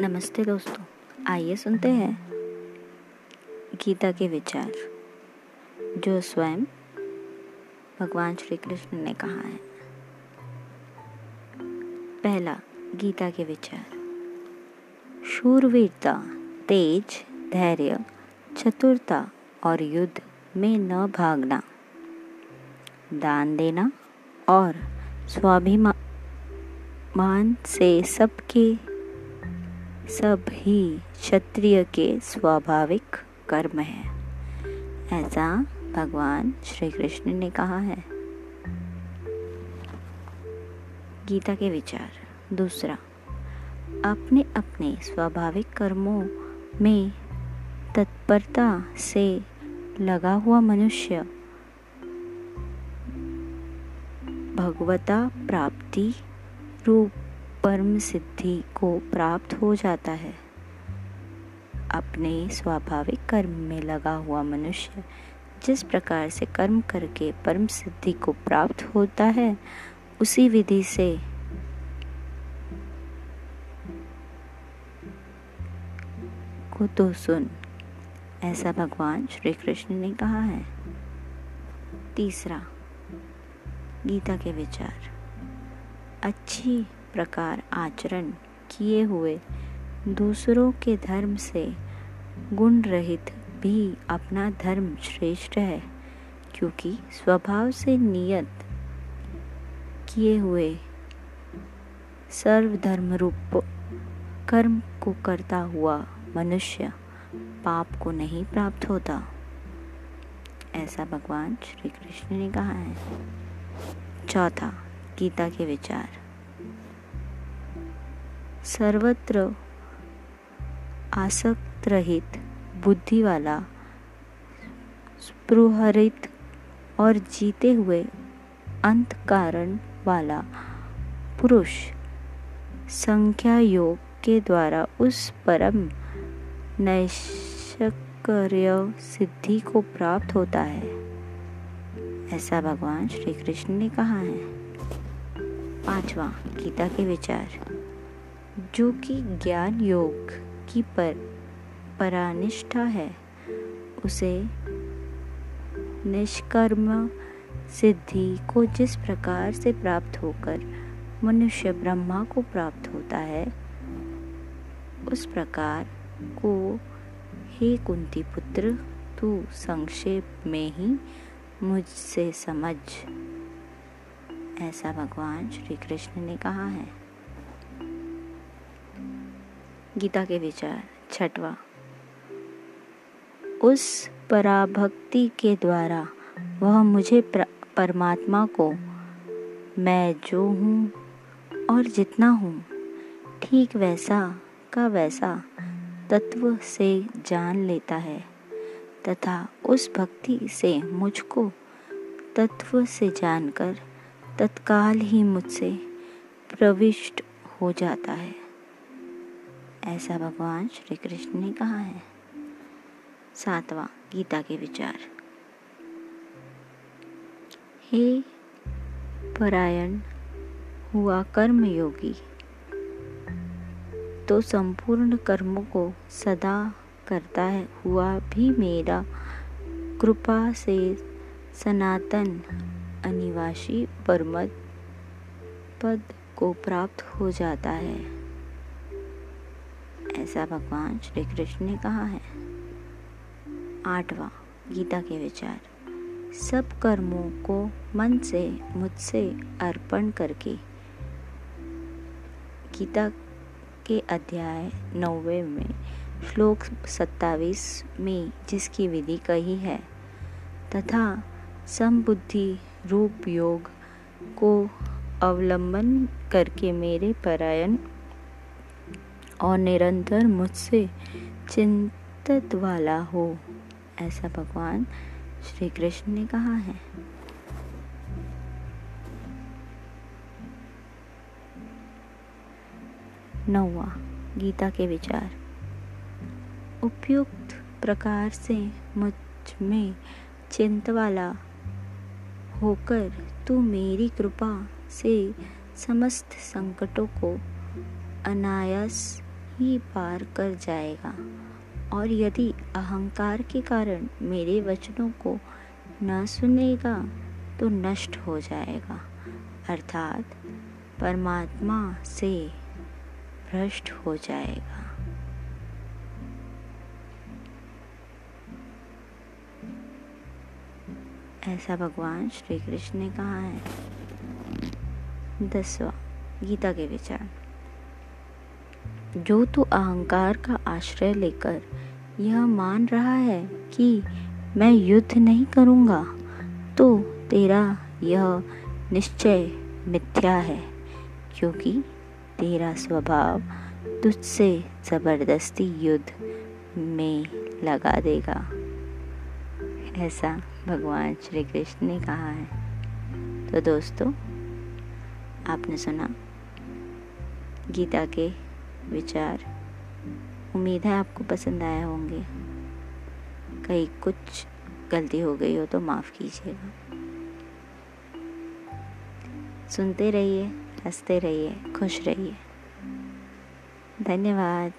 नमस्ते दोस्तों, आइए सुनते हैं गीता के विचार, जो स्वयं भगवान श्री कृष्ण ने कहा है। पहला, गीता के विचार। शूरवीरता, तेज, धैर्य, चतुरता और युद्ध में न भागना, दान देना और स्वाभिमान से सबके सब ही क्षत्रिय के स्वाभाविक कर्म है। ऐसा भगवान श्री कृष्ण ने कहा है। गीता के विचार। दूसरा अपने अपने स्वाभाविक कर्मों में तत्परता से लगा हुआ मनुष्य भगवता प्राप्ति रूप परम सिद्धि को प्राप्त हो जाता है। अपने स्वाभाविक कर्म में लगा हुआ मनुष्य जिस प्रकार से कर्म करके परम सिद्धि को प्राप्त होता है, उसी विधि से को तो सुन, ऐसा भगवान श्री कृष्ण ने कहा है। तीसरा, गीता के विचार। अच्छी प्रकार आचरण किए हुए दूसरों के धर्म से गुण रहित भी अपना धर्म श्रेष्ठ है, क्योंकि स्वभाव से नियत किए हुए सर्वधर्म रूप कर्म को करता हुआ मनुष्य पाप को नहीं प्राप्त होता। ऐसा भगवान श्री कृष्ण ने कहा है। चौथा, गीता के विचार। सर्वत्र आसक्त रहित बुद्धि वाला स्पृहरित और जीते हुए अंत कारण वाला पुरुष संख्या योग के द्वारा उस परम नैष्कर्य सिद्धि को प्राप्त होता है। ऐसा भगवान श्री कृष्ण ने कहा है। पांचवा गीता के विचार। जो कि ज्ञान योग की पर परानिष्ठा है, उसे निष्कर्म सिद्धि को जिस प्रकार से प्राप्त होकर मनुष्य ब्रह्मा को प्राप्त होता है, उस प्रकार को हे कुंती पुत्र, तू संक्षेप में ही मुझसे समझ। ऐसा भगवान श्री कृष्ण ने कहा है। गीता के विचार, छठवा। उस पराभक्ति के द्वारा वह मुझे परमात्मा को मैं जो हूँ और जितना हूँ, ठीक वैसा का वैसा तत्व से जान लेता है तथा उस भक्ति से मुझको तत्व से जानकर तत्काल ही मुझसे प्रविष्ट हो जाता है। ऐसा भगवान श्री कृष्ण ने कहा है। सातवां गीता के विचार। हे परायण, हुआ कर्म योगी तो संपूर्ण कर्मों को सदा करता है, हुआ भी मेरा कृपा से सनातन अनिवासी परमत पद को प्राप्त हो जाता है। ऐसा भगवान श्री कृष्ण ने कहा है। आठवां, गीता के विचार। सब कर्मों को मन से, मुझसे अर्पण करके। गीता के अध्याय नौवे में, श्लोक सत्तावीस में जिसकी विधि कही है, तथा समबुद्धि रूप योग को अवलंबन करके मेरे परायण और निरंतर मुझसे चिंतित वाला हो, ऐसा भगवान श्री कृष्ण ने कहा है। नौवा, गीता के विचार। उपयुक्त प्रकार से मुझमें चिंत वाला होकर तू मेरी कृपा से समस्त संकटों को अनायास ही पार कर जाएगा। और यदि अहंकार के कारण मेरे वचनों को न सुनेगा तो नष्ट हो जाएगा। अर्थात परमात्मा से भ्रष्ट हो जाएगा। ऐसा भगवान श्री कृष्ण ने कहा है। दसवा, गीता के विचार। जो तू अहंकार का आश्रय लेकर यह मान रहा है कि मैं युद्ध नहीं करूँगा तो तेरा यह निश्चय मिथ्या है, क्योंकि तेरा स्वभाव तुझसे ज़बरदस्ती युद्ध में लगा देगा। ऐसा भगवान श्री कृष्ण ने कहा है। तो दोस्तों, आपने सुना गीता के विचार। उम्मीद है आपको पसंद आए होंगे। कहीं कुछ गलती हो गई हो तो माफ़ कीजिएगा। सुनते रहिए, हँसते रहिए, खुश रहिए। धन्यवाद।